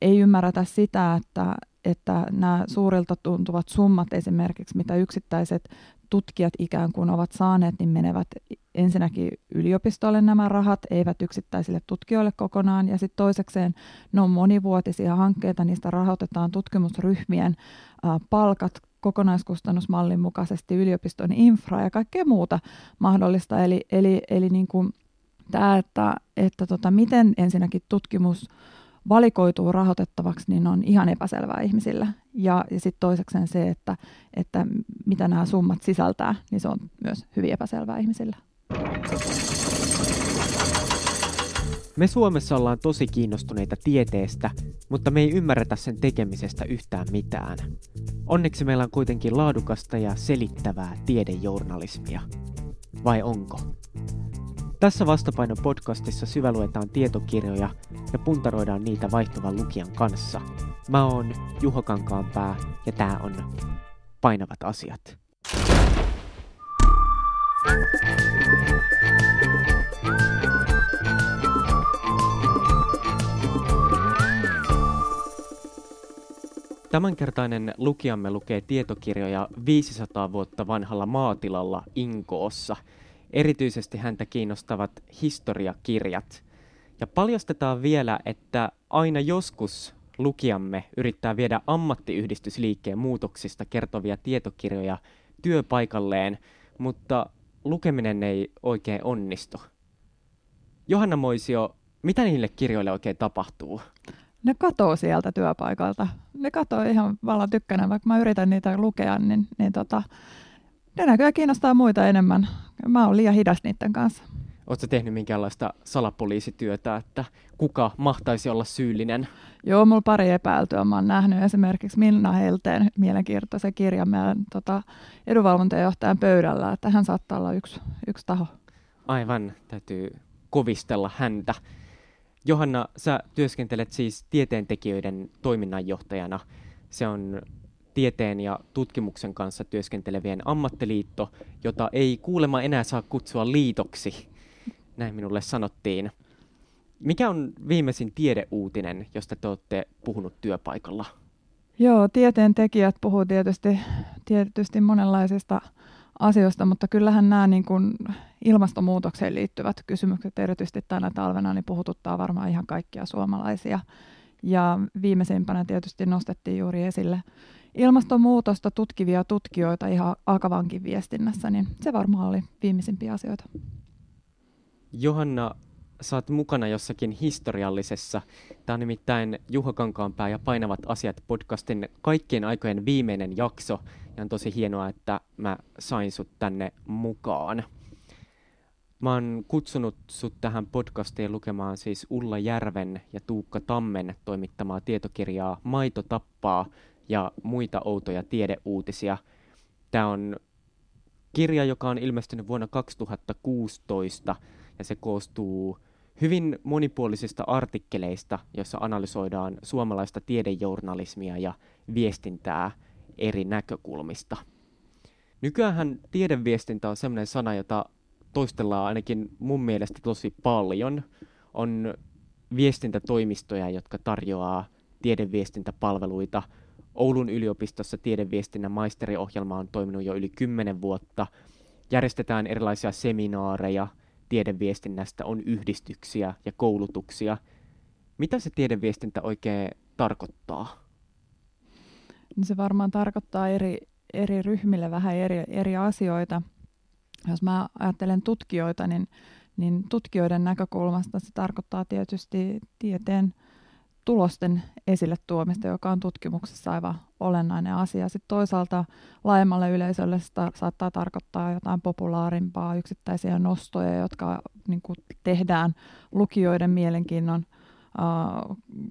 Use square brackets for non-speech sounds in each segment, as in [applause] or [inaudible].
ei ymmärretä sitä, että, että nämä suurilta tuntuvat summat esimerkiksi, mitä yksittäiset tutkijat ikään kuin ovat saaneet, niin menevät ensinnäkin yliopistolle nämä rahat, eivät yksittäisille tutkijoille kokonaan, ja sitten toisekseen ne on monivuotisia hankkeita, niistä rahoitetaan tutkimusryhmien palkat kokonaiskustannusmallin mukaisesti yliopiston infra ja kaikkea muuta mahdollista. Eli, eli, eli niin kuin tämä, että, että tota, miten ensinnäkin tutkimus valikoituu rahoitettavaksi, niin on ihan epäselvää ihmisillä. Ja, ja sitten toisekseen se, että, että mitä nämä summat sisältää, niin se on myös hyvin epäselvää ihmisillä. Me Suomessa ollaan tosi kiinnostuneita tieteestä, mutta me ei ymmärretä sen tekemisestä yhtään mitään. Onneksi meillä on kuitenkin laadukasta ja selittävää tiedejournalismia. Vai onko? Tässä Vastapaino podcastissa syväluetaan tietokirjoja ja puntaroidaan niitä vaihtuvan lukijan kanssa. Mä oon Juho Kankaanpää ja tää on Painavat asiat. Tämänkertainen lukijamme lukee tietokirjoja 500 vuotta vanhalla maatilalla Inkoossa. Erityisesti häntä kiinnostavat historiakirjat. Ja paljastetaan vielä, että aina joskus lukijamme yrittää viedä ammattiyhdistysliikkeen muutoksista kertovia tietokirjoja työpaikalleen, mutta lukeminen ei oikein onnistu. Johanna Moisio, mitä niille kirjoille oikein tapahtuu? Ne katoo sieltä työpaikalta. Ne katoo ihan vallan tykkänä, vaikka mä yritän niitä lukea, niin, niin tota, ne näköjään kiinnostaa muita enemmän. Mä oon liian hidas niiden kanssa. Oletko tehnyt minkäänlaista salapoliisityötä, että kuka mahtaisi olla syyllinen? Joo, mulla pari epäiltyä. Mä oon nähnyt esimerkiksi Minna Helteen mielenkiintoisen kirjan meidän tota, edunvalvontajohtajan pöydällä, että hän saattaa olla yksi, yksi taho. Aivan, täytyy kovistella häntä. Johanna, sä työskentelet siis tieteentekijöiden toiminnanjohtajana. Se on tieteen ja tutkimuksen kanssa työskentelevien ammattiliitto, jota ei kuulema enää saa kutsua liitoksi. Näin minulle sanottiin. Mikä on viimeisin tiedeuutinen, josta te olette puhunut työpaikalla? Joo, tieteen tekijät puhuu tietysti, tietysti monenlaisista asioista, mutta kyllähän nämä niin kuin ilmastonmuutokseen liittyvät kysymykset, erityisesti tänä talvena, niin puhututtaa varmaan ihan kaikkia suomalaisia. Ja viimeisimpänä tietysti nostettiin juuri esille ilmastonmuutosta tutkivia tutkijoita ihan alkavankin viestinnässä, niin se varmaan oli viimeisimpiä asioita. Johanna, saat mukana jossakin historiallisessa. Tämä on nimittäin Juho Kankaanpää ja Painavat asiat podcastin kaikkien aikojen viimeinen jakso. Ja on tosi hienoa, että mä sain sut tänne mukaan. Mä oon kutsunut sut tähän podcastiin lukemaan siis Ulla Järven ja Tuukka Tammen toimittamaa tietokirjaa Maito tappaa ja muita outoja tiedeuutisia. Tämä on kirja, joka on ilmestynyt vuonna 2016 ja se koostuu hyvin monipuolisista artikkeleista, joissa analysoidaan suomalaista tiedejournalismia ja viestintää eri näkökulmista. Nykyään tiedeviestintä on sellainen sana, jota toistellaan ainakin mun mielestä tosi paljon. On viestintätoimistoja, jotka tarjoaa tiedeviestintäpalveluita. Oulun yliopistossa tiedeviestinnän maisteriohjelma on toiminut jo yli 10 vuotta. Järjestetään erilaisia seminaareja tiedeviestinnästä, on yhdistyksiä ja koulutuksia. Mitä se tiedeviestintä oikein tarkoittaa? Se varmaan tarkoittaa eri, eri ryhmille vähän eri, eri asioita – jos mä ajattelen tutkijoita, niin, niin tutkijoiden näkökulmasta se tarkoittaa tietysti tieteen tulosten esille tuomista, joka on tutkimuksessa aivan olennainen asia. Sitten toisaalta laajemmalle yleisölle sitä saattaa tarkoittaa jotain populaarimpaa, yksittäisiä nostoja, jotka niin kuin tehdään lukijoiden mielenkiinnon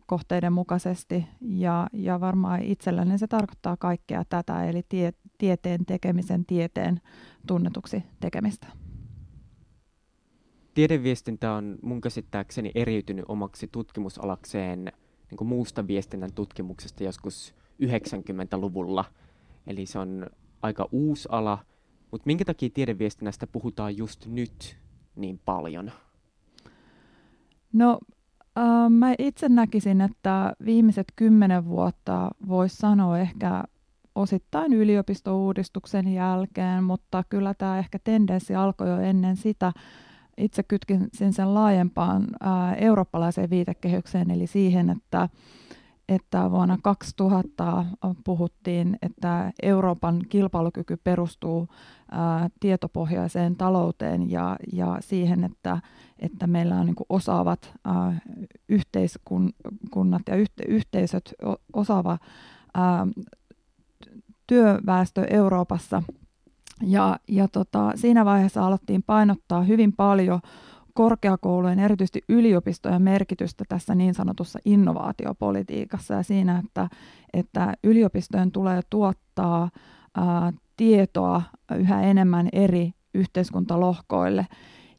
kohteiden mukaisesti. Ja, ja varmaan itselleni se tarkoittaa kaikkea tätä, eli tie, tieteen tekemisen, tieteen tunnetuksi tekemistä. Tiedeviestintä on mun käsittääkseni eriytynyt omaksi tutkimusalakseen niin kuin muusta viestinnän tutkimuksesta joskus 90-luvulla. Eli se on aika uusi ala, mutta minkä takia tiedeviestinnästä puhutaan just nyt niin paljon? No mä itse näkisin, että viimeiset kymmenen vuotta voisi sanoa ehkä osittain yliopistouudistuksen jälkeen, mutta kyllä tämä ehkä tendenssi alkoi jo ennen sitä. Itse kytkin sen laajempaan ää, eurooppalaiseen viitekehykseen, eli siihen, että että vuonna 2000 puhuttiin, että Euroopan kilpailukyky perustuu ää, tietopohjaiseen talouteen ja, ja siihen, että, että meillä on niin osaavat ää, yhteiskunnat ja yhte, yhteisöt, osaava ää, työväestö Euroopassa. Ja, ja tota, siinä vaiheessa alettiin painottaa hyvin paljon korkeakoulujen, erityisesti yliopistojen merkitystä tässä niin sanotussa innovaatiopolitiikassa ja siinä, että, että yliopistojen tulee tuottaa ää, tietoa yhä enemmän eri yhteiskuntalohkoille.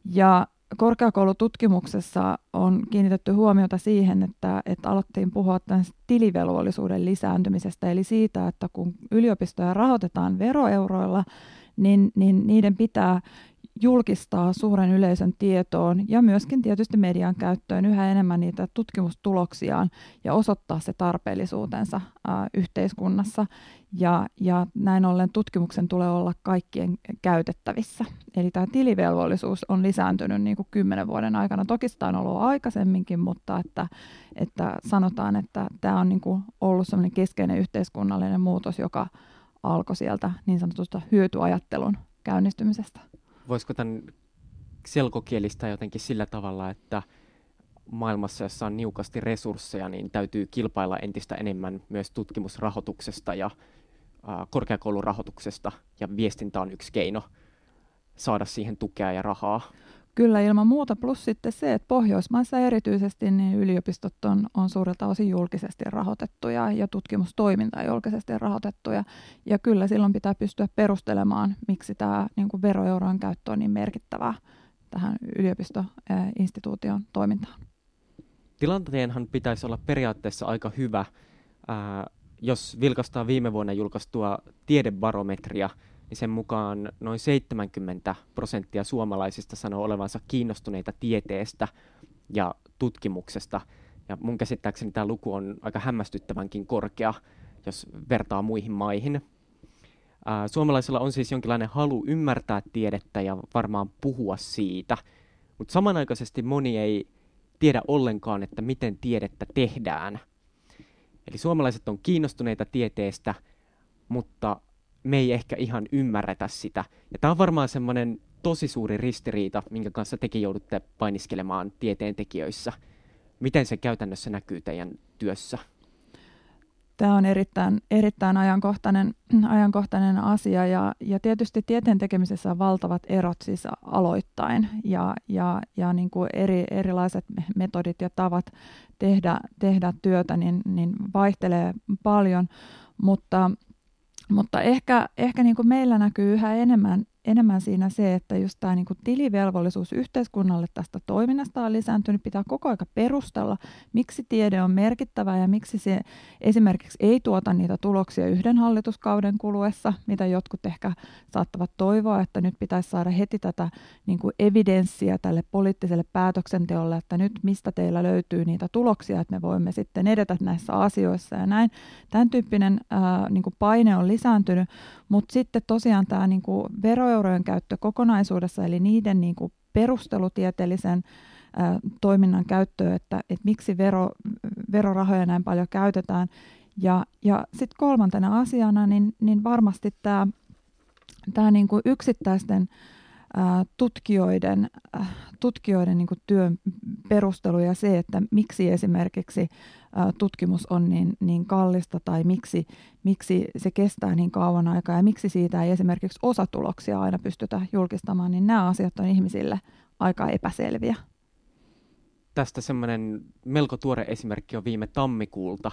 Ja korkeakoulututkimuksessa on kiinnitetty huomiota siihen, että, että alettiin puhua tilivelvollisuuden lisääntymisestä, eli siitä, että kun yliopistoja rahoitetaan veroeuroilla, niin, niin niiden pitää julkistaa suuren yleisön tietoon ja myöskin tietysti median käyttöön yhä enemmän niitä tutkimustuloksiaan ja osoittaa se tarpeellisuutensa yhteiskunnassa. Ja, ja näin ollen tutkimuksen tulee olla kaikkien käytettävissä. Eli tämä tilivelvollisuus on lisääntynyt niin kuin kymmenen vuoden aikana. Toki sitä on ollut aikaisemminkin, mutta että, että sanotaan, että tämä on niin kuin ollut sellainen keskeinen yhteiskunnallinen muutos, joka alkoi sieltä niin sanotusta hyötyajattelun käynnistymisestä voisiko tämän selkokielistä jotenkin sillä tavalla, että maailmassa, jossa on niukasti resursseja, niin täytyy kilpailla entistä enemmän myös tutkimusrahoituksesta ja korkeakoulurahoituksesta, ja viestintä on yksi keino saada siihen tukea ja rahaa. Kyllä ilman muuta, plus sitten se, että Pohjoismaissa erityisesti niin yliopistot on, on suurelta osin julkisesti rahoitettuja ja tutkimustoiminta julkisesti rahoitettuja. Ja kyllä silloin pitää pystyä perustelemaan, miksi tämä niin kuin veroeurojen käyttö on niin merkittävää tähän yliopistoinstituution toimintaan. Tilanteenhan pitäisi olla periaatteessa aika hyvä, jos vilkastaa viime vuonna julkaistua tiedebarometria – niin sen mukaan noin 70 prosenttia suomalaisista sanoo olevansa kiinnostuneita tieteestä ja tutkimuksesta. Ja mun käsittääkseni tämä luku on aika hämmästyttävänkin korkea, jos vertaa muihin maihin. Suomalaisilla on siis jonkinlainen halu ymmärtää tiedettä ja varmaan puhua siitä, mutta samanaikaisesti moni ei tiedä ollenkaan, että miten tiedettä tehdään. Eli suomalaiset on kiinnostuneita tieteestä, mutta me ei ehkä ihan ymmärretä sitä. Ja tämä on varmaan semmoinen tosi suuri ristiriita, minkä kanssa tekin joudutte painiskelemaan tieteentekijöissä. Miten se käytännössä näkyy teidän työssä? Tämä on erittäin, erittäin ajankohtainen, [clears throat] ajankohtainen asia ja, ja tietysti tieteen tekemisessä on valtavat erot siis aloittain ja, ja, ja niin kuin eri, erilaiset metodit ja tavat tehdä, tehdä työtä niin, niin vaihtelee paljon, mutta mutta ehkä, ehkä niin kuin meillä näkyy yhä enemmän enemmän siinä se, että just tämä niin kuin tilivelvollisuus yhteiskunnalle tästä toiminnasta on lisääntynyt. Pitää koko aika perustella, miksi tiede on merkittävä ja miksi se esimerkiksi ei tuota niitä tuloksia yhden hallituskauden kuluessa, mitä jotkut ehkä saattavat toivoa, että nyt pitäisi saada heti tätä niin kuin evidenssiä tälle poliittiselle päätöksenteolle, että nyt mistä teillä löytyy niitä tuloksia, että me voimme sitten edetä näissä asioissa ja näin. Tämän tyyppinen ää, niin kuin paine on lisääntynyt, mutta sitten tosiaan tämä niin kuin veroeurojen käyttö kokonaisuudessa, eli niiden niin kuin perustelutieteellisen ä, toiminnan käyttöä, että, että miksi vero, verorahoja näin paljon käytetään. Ja, ja sitten kolmantena asiana, niin, niin varmasti tämä, niin yksittäisten tutkijoiden, tutkijoiden niin työn perustelu ja se, että miksi esimerkiksi tutkimus on niin, niin kallista tai miksi, miksi se kestää niin kauan aikaa ja miksi siitä ei esimerkiksi osatuloksia aina pystytä julkistamaan, niin nämä asiat on ihmisille aika epäselviä. Tästä semmoinen melko tuore esimerkki on viime tammikuulta,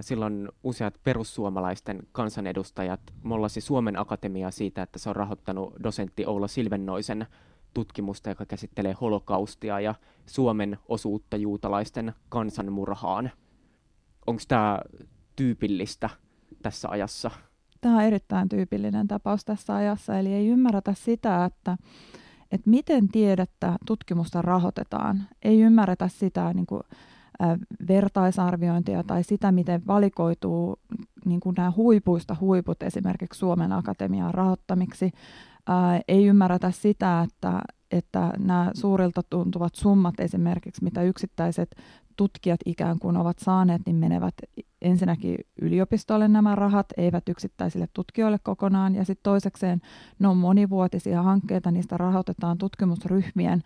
Silloin useat perussuomalaisten kansanedustajat mollasi Suomen Akatemiaa siitä, että se on rahoittanut dosentti Oula Silvennoisen tutkimusta, joka käsittelee holokaustia ja Suomen osuutta juutalaisten kansanmurhaan. Onko tämä tyypillistä tässä ajassa? Tämä on erittäin tyypillinen tapaus tässä ajassa, eli ei ymmärretä sitä, että, että miten tiedettä tutkimusta rahoitetaan. Ei ymmärretä sitä, niin kuin, vertaisarviointia tai sitä, miten valikoituu niin kuin nämä huipuista huiput esimerkiksi Suomen Akatemian rahoittamiksi. Ää, ei ymmärretä sitä, että, että nämä suurilta tuntuvat summat esimerkiksi, mitä yksittäiset tutkijat ikään kuin ovat saaneet, niin menevät ensinnäkin yliopistolle nämä rahat, eivät yksittäisille tutkijoille kokonaan, ja sitten toisekseen ne on monivuotisia hankkeita, niistä rahoitetaan tutkimusryhmien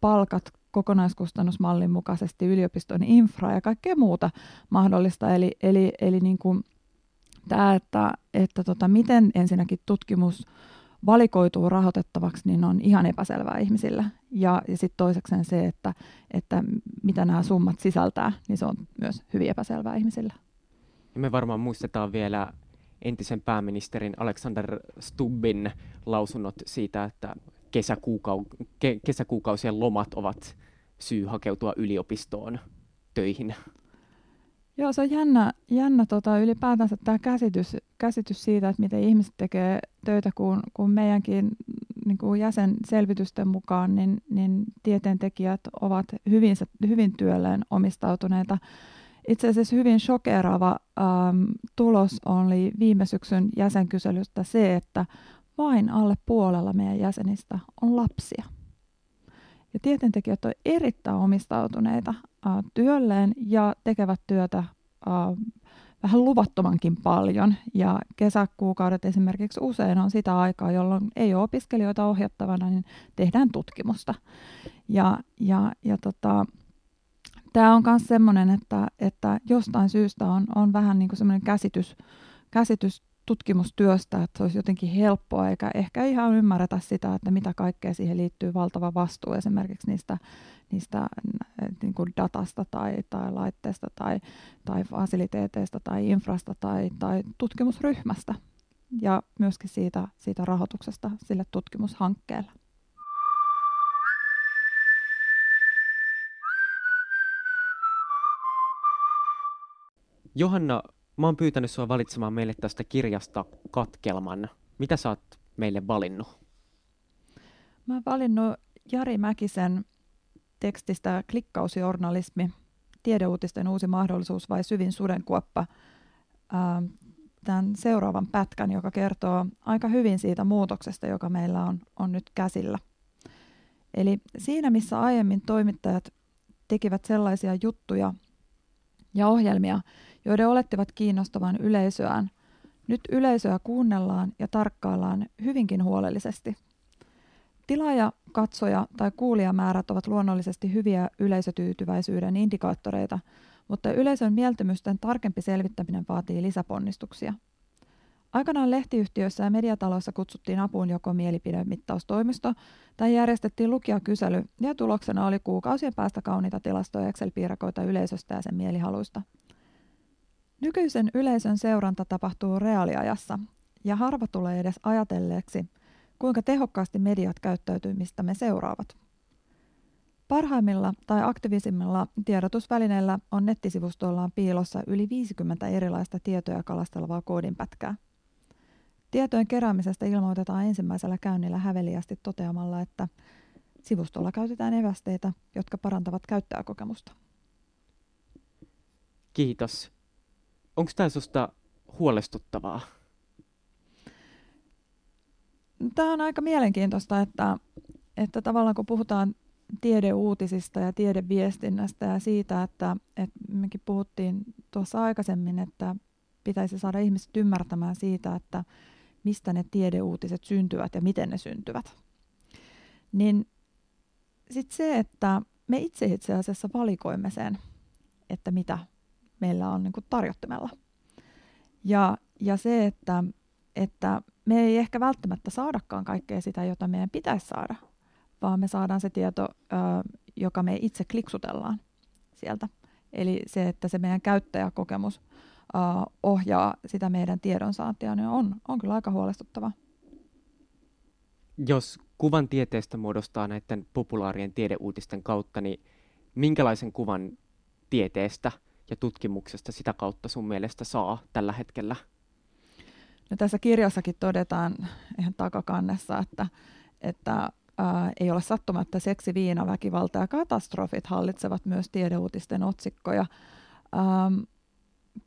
palkat kokonaiskustannusmallin mukaisesti yliopiston infra ja kaikkea muuta mahdollista. Eli, eli, eli niin kuin tämä, että, että tota, miten ensinnäkin tutkimus valikoituu rahoitettavaksi, niin on ihan epäselvää ihmisillä. Ja, ja sitten toisekseen se, että, että mitä nämä summat sisältää, niin se on myös hyvin epäselvää ihmisillä. Ja me varmaan muistetaan vielä entisen pääministerin Alexander Stubbin lausunnot siitä, että kesäkuukau- ke- kesäkuukausien lomat ovat syy hakeutua yliopistoon töihin. Joo, se on jännä, jännä tota, ylipäätänsä tämä käsitys, käsitys siitä, että miten ihmiset tekee töitä, kun, kun meidänkin niin kuin jäsenselvitysten mukaan, niin, niin tieteentekijät ovat hyvin, hyvin työlleen omistautuneita. Itse asiassa hyvin shokeraava ähm, tulos oli viime syksyn jäsenkyselystä se, että vain alle puolella meidän jäsenistä on lapsia. Ja tieteentekijät ovat erittäin omistautuneita äh, työlleen ja tekevät työtä äh, vähän luvattomankin paljon. Ja kesäkuukaudet esimerkiksi usein on sitä aikaa, jolloin ei ole opiskelijoita ohjattavana, niin tehdään tutkimusta. Ja, ja, ja tota, tämä on myös sellainen, että, että jostain syystä on, on vähän niin kuin käsitys, käsitys tutkimustyöstä, että se olisi jotenkin helppoa, eikä ehkä ihan ymmärretä sitä, että mitä kaikkea siihen liittyy valtava vastuu esimerkiksi niistä, niistä niin kuin datasta tai, tai laitteesta tai, tai fasiliteeteista tai infrasta tai, tai tutkimusryhmästä ja myöskin siitä, siitä rahoituksesta sille tutkimushankkeelle. Johanna, Mä oon pyytänyt sua valitsemaan meille tästä kirjasta katkelman. Mitä sä oot meille valinnut? Mä oon valinnut Jari Mäkisen tekstistä Klikkausjournalismi, tiedeuutisten uusi mahdollisuus vai syvin sudenkuoppa. Ähm, tämän seuraavan pätkän, joka kertoo aika hyvin siitä muutoksesta, joka meillä on, on nyt käsillä. Eli siinä, missä aiemmin toimittajat tekivät sellaisia juttuja ja ohjelmia, joiden olettivat kiinnostavan yleisöään. Nyt yleisöä kuunnellaan ja tarkkaillaan hyvinkin huolellisesti. Tilaaja, katsoja tai kuulijamäärät ovat luonnollisesti hyviä yleisötyytyväisyyden indikaattoreita, mutta yleisön mieltymysten tarkempi selvittäminen vaatii lisäponnistuksia. Aikanaan lehtiyhtiöissä ja mediataloissa kutsuttiin apuun joko mielipidemittaustoimisto tai järjestettiin lukijakysely ja tuloksena oli kuukausien päästä kauniita tilastoja Excel-piirakoita yleisöstä ja sen mielihaluista – Nykyisen yleisön seuranta tapahtuu reaaliajassa, ja harva tulee edes ajatelleeksi, kuinka tehokkaasti mediat käyttäytymistämme seuraavat. Parhaimmilla tai aktiivisimmilla tiedotusvälineillä on nettisivustollaan piilossa yli 50 erilaista tietoja kalastelevaa koodinpätkää. Tietojen keräämisestä ilmoitetaan ensimmäisellä käynnillä häveliästi toteamalla, että sivustolla käytetään evästeitä, jotka parantavat käyttäjäkokemusta. Kiitos. Onko tämä sinusta huolestuttavaa? Tämä on aika mielenkiintoista, että, että tavallaan kun puhutaan tiedeuutisista ja tiedeviestinnästä ja siitä, että, että mekin puhuttiin tuossa aikaisemmin, että pitäisi saada ihmiset ymmärtämään siitä, että mistä ne tiedeuutiset syntyvät ja miten ne syntyvät. Niin sitten se, että me itse itse asiassa valikoimme sen, että mitä meillä on niin tarjottimella. Ja, ja se, että, että me ei ehkä välttämättä saadakaan kaikkea sitä, jota meidän pitäisi saada, vaan me saadaan se tieto, joka me itse kliksutellaan sieltä. Eli se, että se meidän käyttäjäkokemus ohjaa sitä meidän tiedonsaantia, niin on, on kyllä aika huolestuttava. Jos kuvan tieteestä muodostaa näiden populaarien tiedeuutisten kautta, niin minkälaisen kuvan tieteestä – ja tutkimuksesta sitä kautta sun mielestä saa tällä hetkellä? No tässä kirjassakin todetaan ihan takakannessa, että, että ää, ei ole sattumatta seksi, viina, väkivalta ja katastrofit hallitsevat myös tiedeuutisten otsikkoja. Ähm,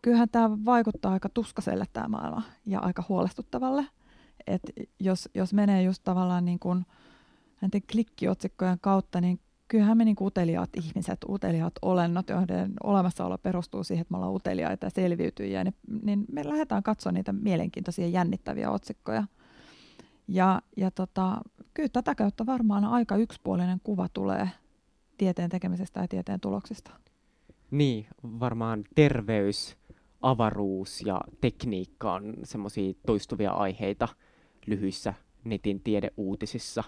kyllähän tämä vaikuttaa aika tuskaselle tämä maailma ja aika huolestuttavalle. Et jos, jos menee just tavallaan niin näiden klikkiotsikkojen kautta, niin kyllähän me niin kuin uteliaat ihmiset, uteliaat olennot, joiden olemassaolo perustuu siihen, että me ollaan uteliaita ja selviytyjiä, niin, niin me lähdetään katsoa niitä mielenkiintoisia jännittäviä otsikkoja. Ja, ja tota, kyllä tätä kautta varmaan aika yksipuolinen kuva tulee tieteen tekemisestä ja tieteen tuloksista. Niin, varmaan terveys, avaruus ja tekniikka on semmoisia toistuvia aiheita lyhyissä netin tiedeuutisissa.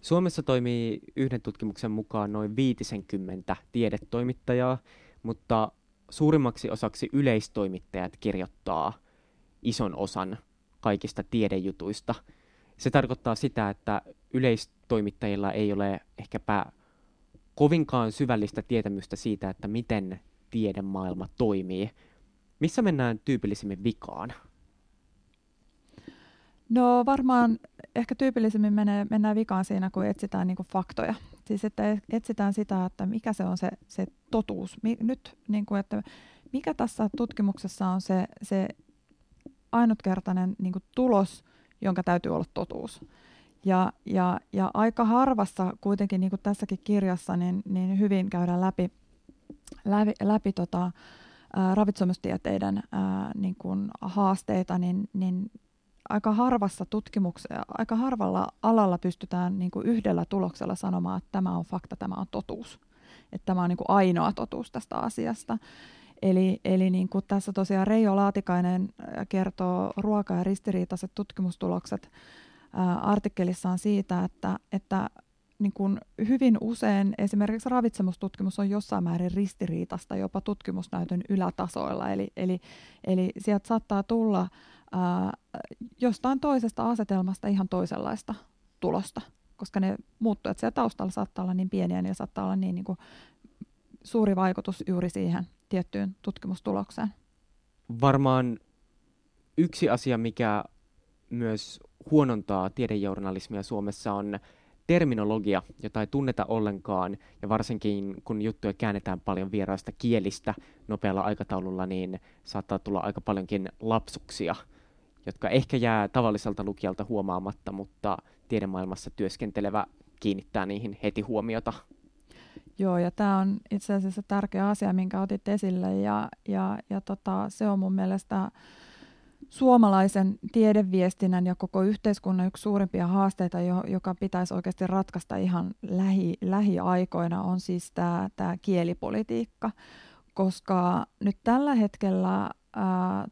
Suomessa toimii yhden tutkimuksen mukaan noin 50 tiedetoimittajaa, mutta suurimmaksi osaksi yleistoimittajat kirjoittaa ison osan kaikista tiedejutuista. Se tarkoittaa sitä, että yleistoimittajilla ei ole ehkäpä kovinkaan syvällistä tietämystä siitä, että miten tiedemaailma toimii. Missä mennään tyypillisimmin vikaan? No varmaan ehkä tyypillisemmin menee, mennään vikaan siinä, kun etsitään niin kuin faktoja. Siis että etsitään sitä, että mikä se on se, se totuus. Mi, nyt, niin kuin, että mikä tässä tutkimuksessa on se, se ainutkertainen niin kuin tulos, jonka täytyy olla totuus. Ja, ja, ja aika harvassa kuitenkin, niin kuin tässäkin kirjassa, niin, niin hyvin käydään läpi, läpi, läpi tota, ää, ravitsemustieteiden ää, niin kuin haasteita, niin, niin aika harvassa tutkimuksessa, aika harvalla alalla pystytään niin kuin yhdellä tuloksella sanomaan, että tämä on fakta, tämä on totuus. Että tämä on niin kuin ainoa totuus tästä asiasta. Eli, eli niin kuin tässä tosiaan Reijo Laatikainen kertoo ruoka- ja ristiriitaiset tutkimustulokset ää, artikkelissaan siitä, että, että niin kuin hyvin usein esimerkiksi ravitsemustutkimus on jossain määrin ristiriitasta jopa tutkimusnäytön ylätasoilla. Eli, eli, eli sieltä saattaa tulla ää, jostain toisesta asetelmasta ihan toisenlaista tulosta, koska ne muuttujat siellä taustalla saattaa olla niin pieniä, niin saattaa olla niin, niin kuin suuri vaikutus juuri siihen tiettyyn tutkimustulokseen. Varmaan yksi asia, mikä myös huonontaa tiedejournalismia Suomessa on terminologia, jota ei tunneta ollenkaan, ja varsinkin kun juttuja käännetään paljon vieraista kielistä nopealla aikataululla, niin saattaa tulla aika paljonkin lapsuksia, jotka ehkä jää tavalliselta lukijalta huomaamatta, mutta tiedemaailmassa työskentelevä kiinnittää niihin heti huomiota. Joo, ja tämä on itse asiassa tärkeä asia, minkä otit esille, ja, ja, ja tota, se on mun mielestä suomalaisen tiedeviestinnän ja koko yhteiskunnan yksi suurimpia haasteita, joka pitäisi oikeasti ratkaista ihan lähi, lähiaikoina, on siis tämä kielipolitiikka, koska nyt tällä hetkellä ää,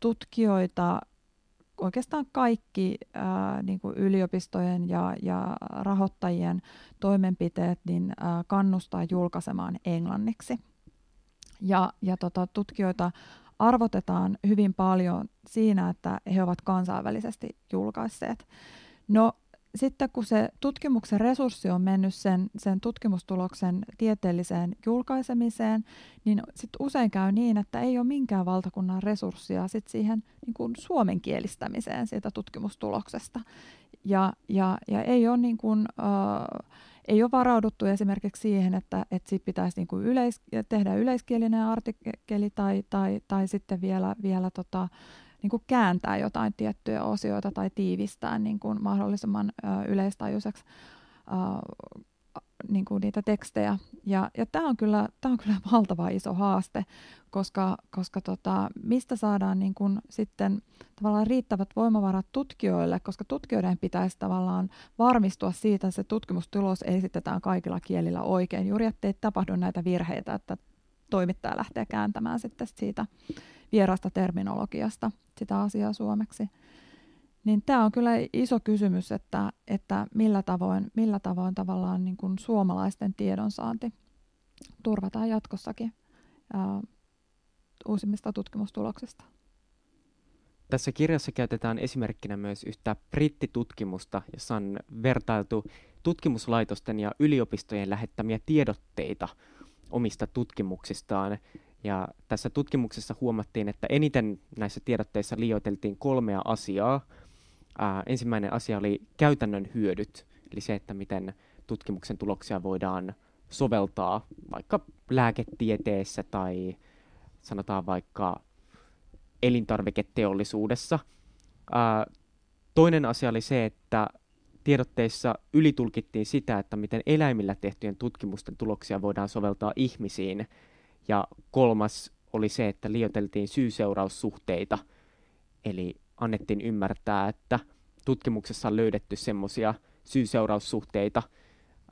tutkijoita oikeastaan kaikki ää, niin kuin yliopistojen ja, ja rahoittajien toimenpiteet niin, ää, kannustaa julkaisemaan englanniksi. Ja, ja tota, tutkijoita arvotetaan hyvin paljon siinä, että he ovat kansainvälisesti julkaisseet. No sitten kun se tutkimuksen resurssi on mennyt sen, sen tutkimustuloksen tieteelliseen julkaisemiseen, niin sit usein käy niin, että ei ole minkään valtakunnan resurssia sit siihen niin kuin suomenkielistämiseen siitä tutkimustuloksesta. Ja, ja, ja ei ole niin kuin, äh, ei ole varauduttu esimerkiksi siihen, että, että sit pitäisi niin kuin yleis, tehdä yleiskielinen artikkeli tai, tai, tai sitten vielä, vielä tota, niin kuin kääntää jotain tiettyjä osioita tai tiivistää niin kuin mahdollisimman ö, yleistajuiseksi ö, niin kuin niitä tekstejä. Ja, ja tämä on, kyllä, on kyllä valtava iso haaste, koska, koska tota, mistä saadaan niin kuin sitten tavallaan riittävät voimavarat tutkijoille, koska tutkijoiden pitäisi tavallaan varmistua siitä, että se tutkimustulos esitetään kaikilla kielillä oikein, juuri ettei tapahdu näitä virheitä, että toimittaja lähtee kääntämään sitten siitä vieraasta terminologiasta sitä asiaa suomeksi. Niin tämä on kyllä iso kysymys, että, että millä, tavoin, millä tavoin tavallaan niin kuin suomalaisten tiedonsaanti turvataan jatkossakin ää, uusimmista tutkimustuloksista. Tässä kirjassa käytetään esimerkkinä myös yhtä brittitutkimusta, jossa on vertailtu tutkimuslaitosten ja yliopistojen lähettämiä tiedotteita omista tutkimuksistaan. Ja tässä tutkimuksessa huomattiin, että eniten näissä tiedotteissa liioiteltiin kolmea asiaa. Ää, ensimmäinen asia oli käytännön hyödyt, eli se, että miten tutkimuksen tuloksia voidaan soveltaa vaikka lääketieteessä tai sanotaan vaikka elintarviketeollisuudessa. Ää, toinen asia oli se, että tiedotteissa ylitulkittiin sitä, että miten eläimillä tehtyjen tutkimusten tuloksia voidaan soveltaa ihmisiin. Ja kolmas oli se, että liioiteltiin syy-seuraussuhteita, eli annettiin ymmärtää, että tutkimuksessa on löydetty semmoisia syy-seuraussuhteita,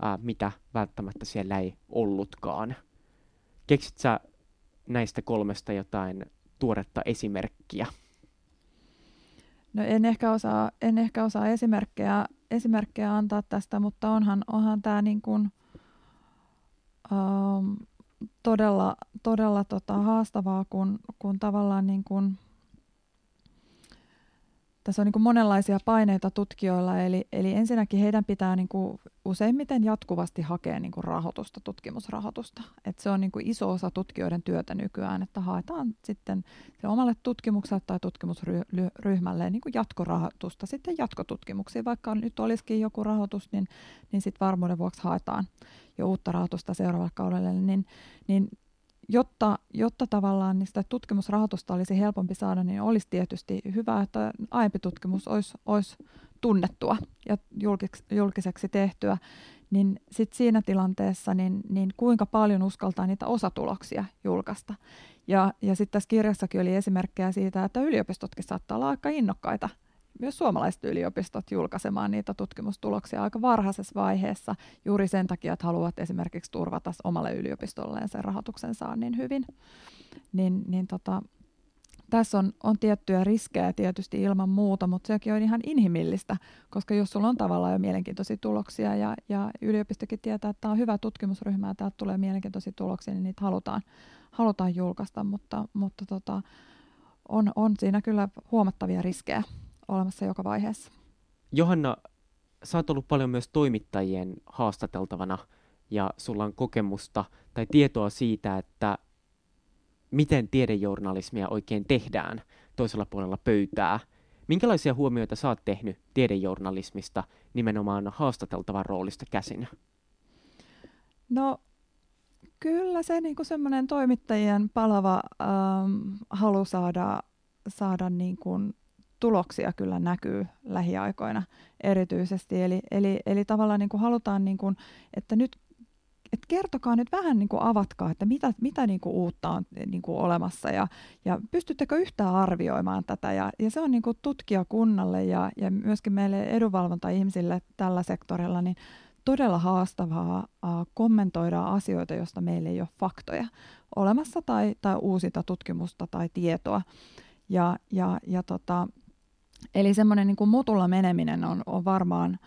ää, mitä välttämättä siellä ei ollutkaan. Keksit sä näistä kolmesta jotain tuoretta esimerkkiä? No en ehkä osaa, en ehkä osaa esimerkkejä, esimerkkejä antaa tästä, mutta onhan, onhan tämä niin kuin, um, todella, todella tota haastavaa, kun, kun tavallaan niin kuin tässä on niin kuin monenlaisia paineita tutkijoilla, eli, eli ensinnäkin heidän pitää niin kuin useimmiten jatkuvasti hakea niin kuin rahoitusta, tutkimusrahoitusta. Et se on niin kuin iso osa tutkijoiden työtä nykyään, että haetaan sitten se omalle tutkimukselle tai tutkimusryhmälle niin kuin jatkorahoitusta sitten jatkotutkimuksiin. Vaikka nyt olisikin joku rahoitus, niin, niin sitten varmuuden vuoksi haetaan jo uutta rahoitusta seuraavalle kaudelle, niin, niin jotta, jotta tavallaan niin sitä tutkimusrahoitusta olisi helpompi saada, niin olisi tietysti hyvä, että aiempi tutkimus olisi, olisi tunnettua ja julkiseksi tehtyä, niin sit siinä tilanteessa, niin, niin kuinka paljon uskaltaa niitä osatuloksia julkaista. Ja, ja sitten tässä kirjassakin oli esimerkkejä siitä, että yliopistotkin saattaa olla aika innokkaita myös suomalaiset yliopistot julkaisemaan niitä tutkimustuloksia aika varhaisessa vaiheessa juuri sen takia, että haluavat esimerkiksi turvata omalle yliopistolleen sen rahoituksen saannin hyvin. Niin, niin tota, tässä on, on tiettyjä riskejä tietysti ilman muuta, mutta sekin on ihan inhimillistä, koska jos sulla on tavallaan jo mielenkiintoisia tuloksia ja, ja yliopistokin tietää, että tämä on hyvä tutkimusryhmä ja täältä tulee mielenkiintoisia tuloksia, niin niitä halutaan, halutaan julkaista, mutta, mutta tota, on, on siinä kyllä huomattavia riskejä olemassa joka vaiheessa. Johanna, sä oot ollut paljon myös toimittajien haastateltavana ja sulla on kokemusta tai tietoa siitä, että miten tiedejournalismia oikein tehdään toisella puolella pöytää. Minkälaisia huomioita sä oot tehnyt tiedejournalismista nimenomaan haastateltavan roolista käsin? No kyllä se niin semmoinen toimittajien palava ähm, halu saada, saada niin kuin tuloksia kyllä näkyy lähiaikoina erityisesti. Eli, eli, eli tavallaan niin kuin halutaan, niin kuin, että nyt että kertokaa nyt vähän niin kuin avatkaa, että mitä, mitä niin kuin uutta on niin kuin olemassa ja, ja pystyttekö yhtään arvioimaan tätä. Ja, ja se on niin kuin tutkijakunnalle ja, ja myöskin meille edunvalvonta-ihmisille tällä sektorilla niin todella haastavaa äh, kommentoida asioita, joista meillä ei ole faktoja olemassa tai, tai uusita tutkimusta tai tietoa. Ja, ja, ja tota, Eli semmoinen niin mutulla meneminen on, on varmaan,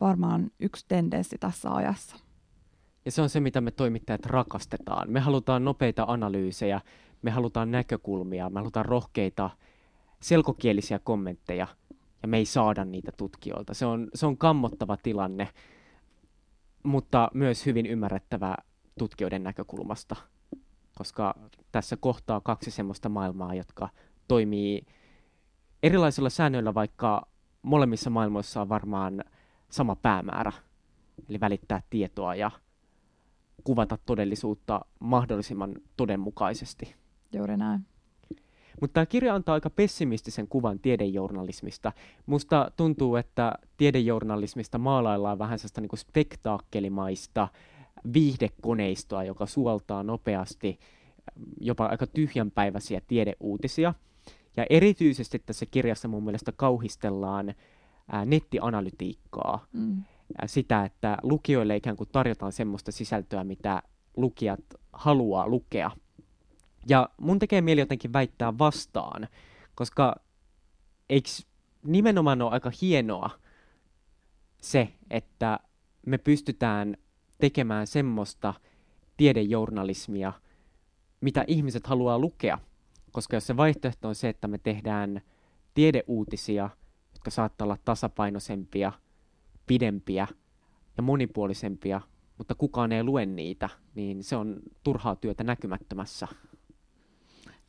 varmaan yksi tendenssi tässä ajassa. Ja se on se, mitä me toimittajat rakastetaan. Me halutaan nopeita analyysejä, me halutaan näkökulmia, me halutaan rohkeita selkokielisiä kommentteja, ja me ei saada niitä tutkijoilta. Se on, se on kammottava tilanne, mutta myös hyvin ymmärrettävä tutkijoiden näkökulmasta, koska tässä kohtaa kaksi semmoista maailmaa, jotka toimii erilaisilla säännöillä, vaikka molemmissa maailmoissa on varmaan sama päämäärä, eli välittää tietoa ja kuvata todellisuutta mahdollisimman todenmukaisesti. Juuri näin. Mutta tämä kirja antaa aika pessimistisen kuvan tiedejournalismista. Musta tuntuu, että tiedejournalismista maalaillaan vähän sellaista niin spektaakkelimaista viihdekoneistoa, joka suoltaa nopeasti jopa aika tyhjänpäiväisiä tiedeuutisia – ja erityisesti tässä kirjassa mun mielestä kauhistellaan ää, nettianalytiikkaa, mm. ää, sitä, että lukijoille ikään kuin tarjotaan semmoista sisältöä, mitä lukijat haluaa lukea. Ja mun tekee mieli jotenkin väittää vastaan, koska eikö nimenomaan ole aika hienoa se, että me pystytään tekemään semmoista tiedejournalismia, mitä ihmiset haluaa lukea – koska jos se vaihtoehto on se, että me tehdään tiedeuutisia, jotka saattaa olla tasapainoisempia, pidempiä ja monipuolisempia, mutta kukaan ei lue niitä, niin se on turhaa työtä näkymättömässä.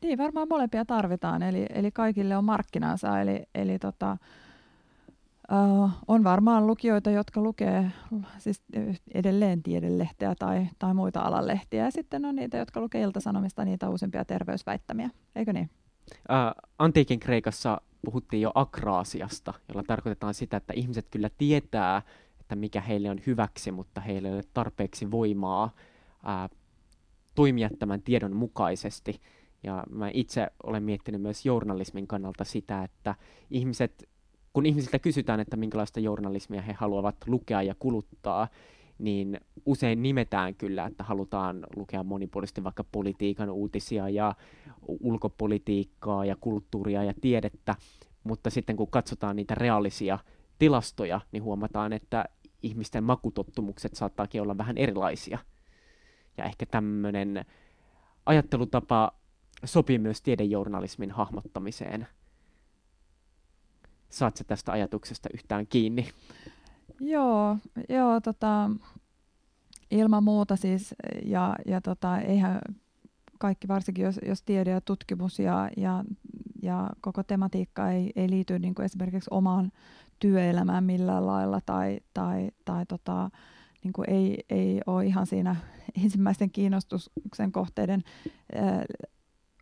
Niin, varmaan molempia tarvitaan, eli, eli kaikille on markkinansa, eli, eli tota, Uh, on varmaan lukijoita, jotka lukee siis edelleen tiedelehteä tai, tai muita alalehtiä. Ja sitten on niitä, jotka lukee iltasanomista niitä uusimpia terveysväittämiä. Eikö niin? Uh, antiikin Kreikassa puhuttiin jo akraasiasta, jolla tarkoitetaan sitä, että ihmiset kyllä tietää, että mikä heille on hyväksi, mutta heille ei ole tarpeeksi voimaa uh, toimia tämän tiedon mukaisesti. Ja mä itse olen miettinyt myös journalismin kannalta sitä, että ihmiset kun ihmisiltä kysytään, että minkälaista journalismia he haluavat lukea ja kuluttaa, niin usein nimetään kyllä, että halutaan lukea monipuolisesti vaikka politiikan uutisia ja ulkopolitiikkaa ja kulttuuria ja tiedettä, mutta sitten kun katsotaan niitä reaalisia tilastoja, niin huomataan, että ihmisten makutottumukset saattaakin olla vähän erilaisia. Ja ehkä tämmöinen ajattelutapa sopii myös tiedejournalismin hahmottamiseen – Saat tästä ajatuksesta yhtään kiinni? Joo, joo tota, ilman muuta siis, ja, ja tota, eihän kaikki, varsinkin jos, jos tiede ja tutkimus ja, ja, ja koko tematiikka ei, ei liity niin kuin esimerkiksi omaan työelämään millään lailla tai, tai, tai tota, niin kuin ei, ei ole ihan siinä [laughs] ensimmäisten kiinnostuksen kohteiden ää,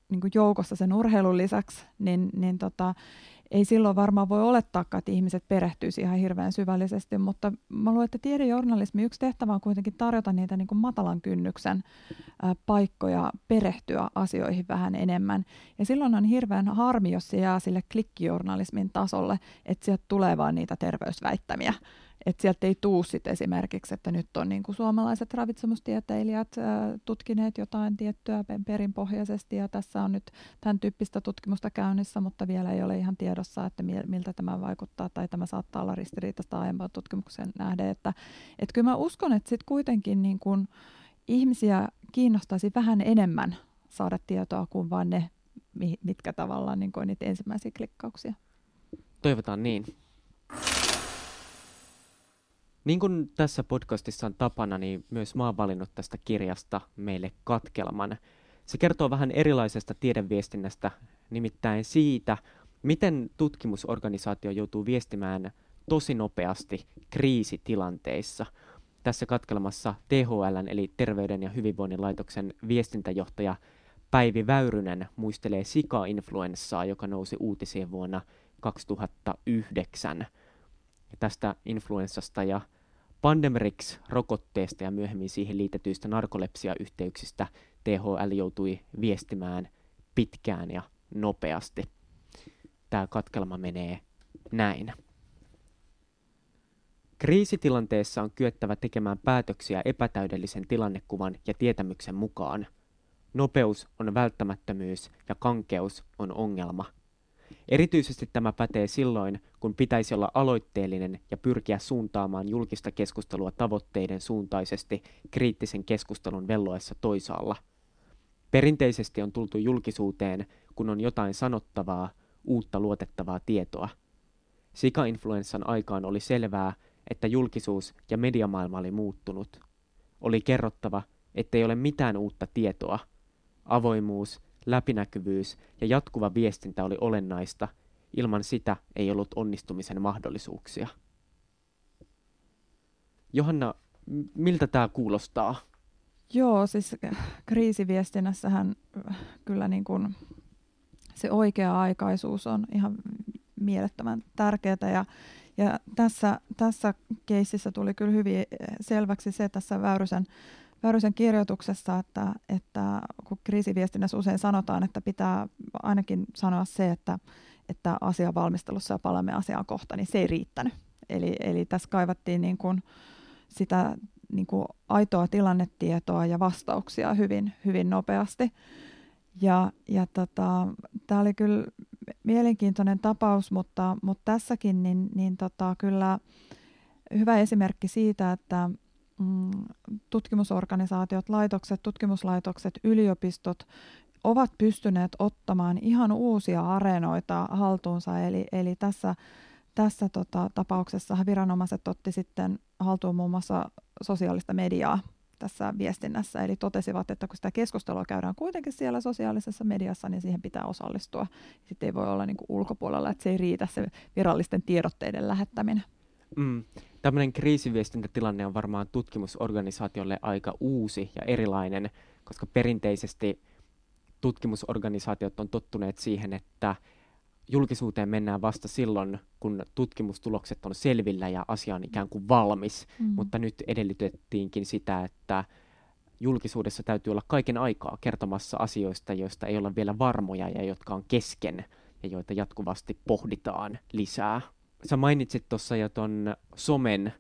niin kuin joukossa sen urheilun lisäksi, niin, niin tota, ei silloin varmaan voi olettaa, että ihmiset perehtyisi ihan hirveän syvällisesti, mutta mä luulen, että tiedejournalismi yksi tehtävä on kuitenkin tarjota niitä niin kuin matalan kynnyksen paikkoja perehtyä asioihin vähän enemmän. Ja silloin on hirveän harmi, jos se jää sille klikkijournalismin tasolle, että sieltä tulee vaan niitä terveysväittämiä että sieltä ei tuu sit esimerkiksi, että nyt on niin kuin suomalaiset ravitsemustieteilijät äh, tutkineet jotain tiettyä perinpohjaisesti ja tässä on nyt tämän tyyppistä tutkimusta käynnissä, mutta vielä ei ole ihan tiedossa, että miltä tämä vaikuttaa tai tämä saattaa olla ristiriitaista aiempaan tutkimuksen nähden. Että, että kyllä mä uskon, että sitten kuitenkin niin kuin ihmisiä kiinnostaisi vähän enemmän saada tietoa kuin vain ne, mitkä tavallaan niin kuin niitä ensimmäisiä klikkauksia. Toivotaan niin. Niin kuin tässä podcastissa on tapana, niin myös mä oon valinnut tästä kirjasta meille katkelman. Se kertoo vähän erilaisesta tiedeviestinnästä, nimittäin siitä, miten tutkimusorganisaatio joutuu viestimään tosi nopeasti kriisitilanteissa. Tässä katkelmassa THL eli Terveyden ja hyvinvoinnin laitoksen viestintäjohtaja Päivi Väyrynen muistelee sika-influenssaa, joka nousi uutisiin vuonna 2009. Tästä influenssasta ja Pandemrix-rokotteesta ja myöhemmin siihen liitetyistä narkolepsiayhteyksistä THL joutui viestimään pitkään ja nopeasti. Tämä katkelma menee näin. Kriisitilanteessa on kyettävä tekemään päätöksiä epätäydellisen tilannekuvan ja tietämyksen mukaan. Nopeus on välttämättömyys ja kankeus on ongelma – Erityisesti tämä pätee silloin, kun pitäisi olla aloitteellinen ja pyrkiä suuntaamaan julkista keskustelua tavoitteiden suuntaisesti kriittisen keskustelun velloessa toisaalla. Perinteisesti on tultu julkisuuteen, kun on jotain sanottavaa, uutta luotettavaa tietoa. Sika-influenssan aikaan oli selvää, että julkisuus ja mediamaailma oli muuttunut. Oli kerrottava, ettei ole mitään uutta tietoa. Avoimuus läpinäkyvyys ja jatkuva viestintä oli olennaista. Ilman sitä ei ollut onnistumisen mahdollisuuksia. Johanna, miltä tämä kuulostaa? Joo, siis kriisiviestinnässähän äh, kyllä niin kuin se oikea-aikaisuus on ihan mielettömän tärkeää ja, ja tässä, tässä keississä tuli kyllä hyvin selväksi se tässä Väyrysen Väyrysen kirjoituksessa, että, että kun kriisiviestinnässä usein sanotaan, että pitää ainakin sanoa se, että, että asian valmistelussa ja palaamme asiaan kohta, niin se ei riittänyt. Eli, eli tässä kaivattiin niin kuin sitä niin kuin aitoa tilannetietoa ja vastauksia hyvin, hyvin nopeasti. Ja, ja tota, tämä oli kyllä mielenkiintoinen tapaus, mutta, mutta tässäkin niin, niin tota, kyllä hyvä esimerkki siitä, että, tutkimusorganisaatiot, laitokset, tutkimuslaitokset, yliopistot ovat pystyneet ottamaan ihan uusia areenoita haltuunsa. Eli, eli tässä, tässä tota, tapauksessa viranomaiset otti sitten haltuun muun muassa sosiaalista mediaa tässä viestinnässä. Eli totesivat, että kun sitä keskustelua käydään kuitenkin siellä sosiaalisessa mediassa, niin siihen pitää osallistua. Sitten ei voi olla niin ulkopuolella, että se ei riitä se virallisten tiedotteiden lähettäminen. Mm. Tämmöinen kriisiviestintätilanne on varmaan tutkimusorganisaatiolle aika uusi ja erilainen, koska perinteisesti tutkimusorganisaatiot on tottuneet siihen, että julkisuuteen mennään vasta silloin, kun tutkimustulokset on selvillä ja asia on ikään kuin valmis, mm. mutta nyt edellytettiinkin sitä, että julkisuudessa täytyy olla kaiken aikaa kertomassa asioista, joista ei olla vielä varmoja ja jotka on kesken ja joita jatkuvasti pohditaan lisää. Sä mainitsit tuossa jo ton somen,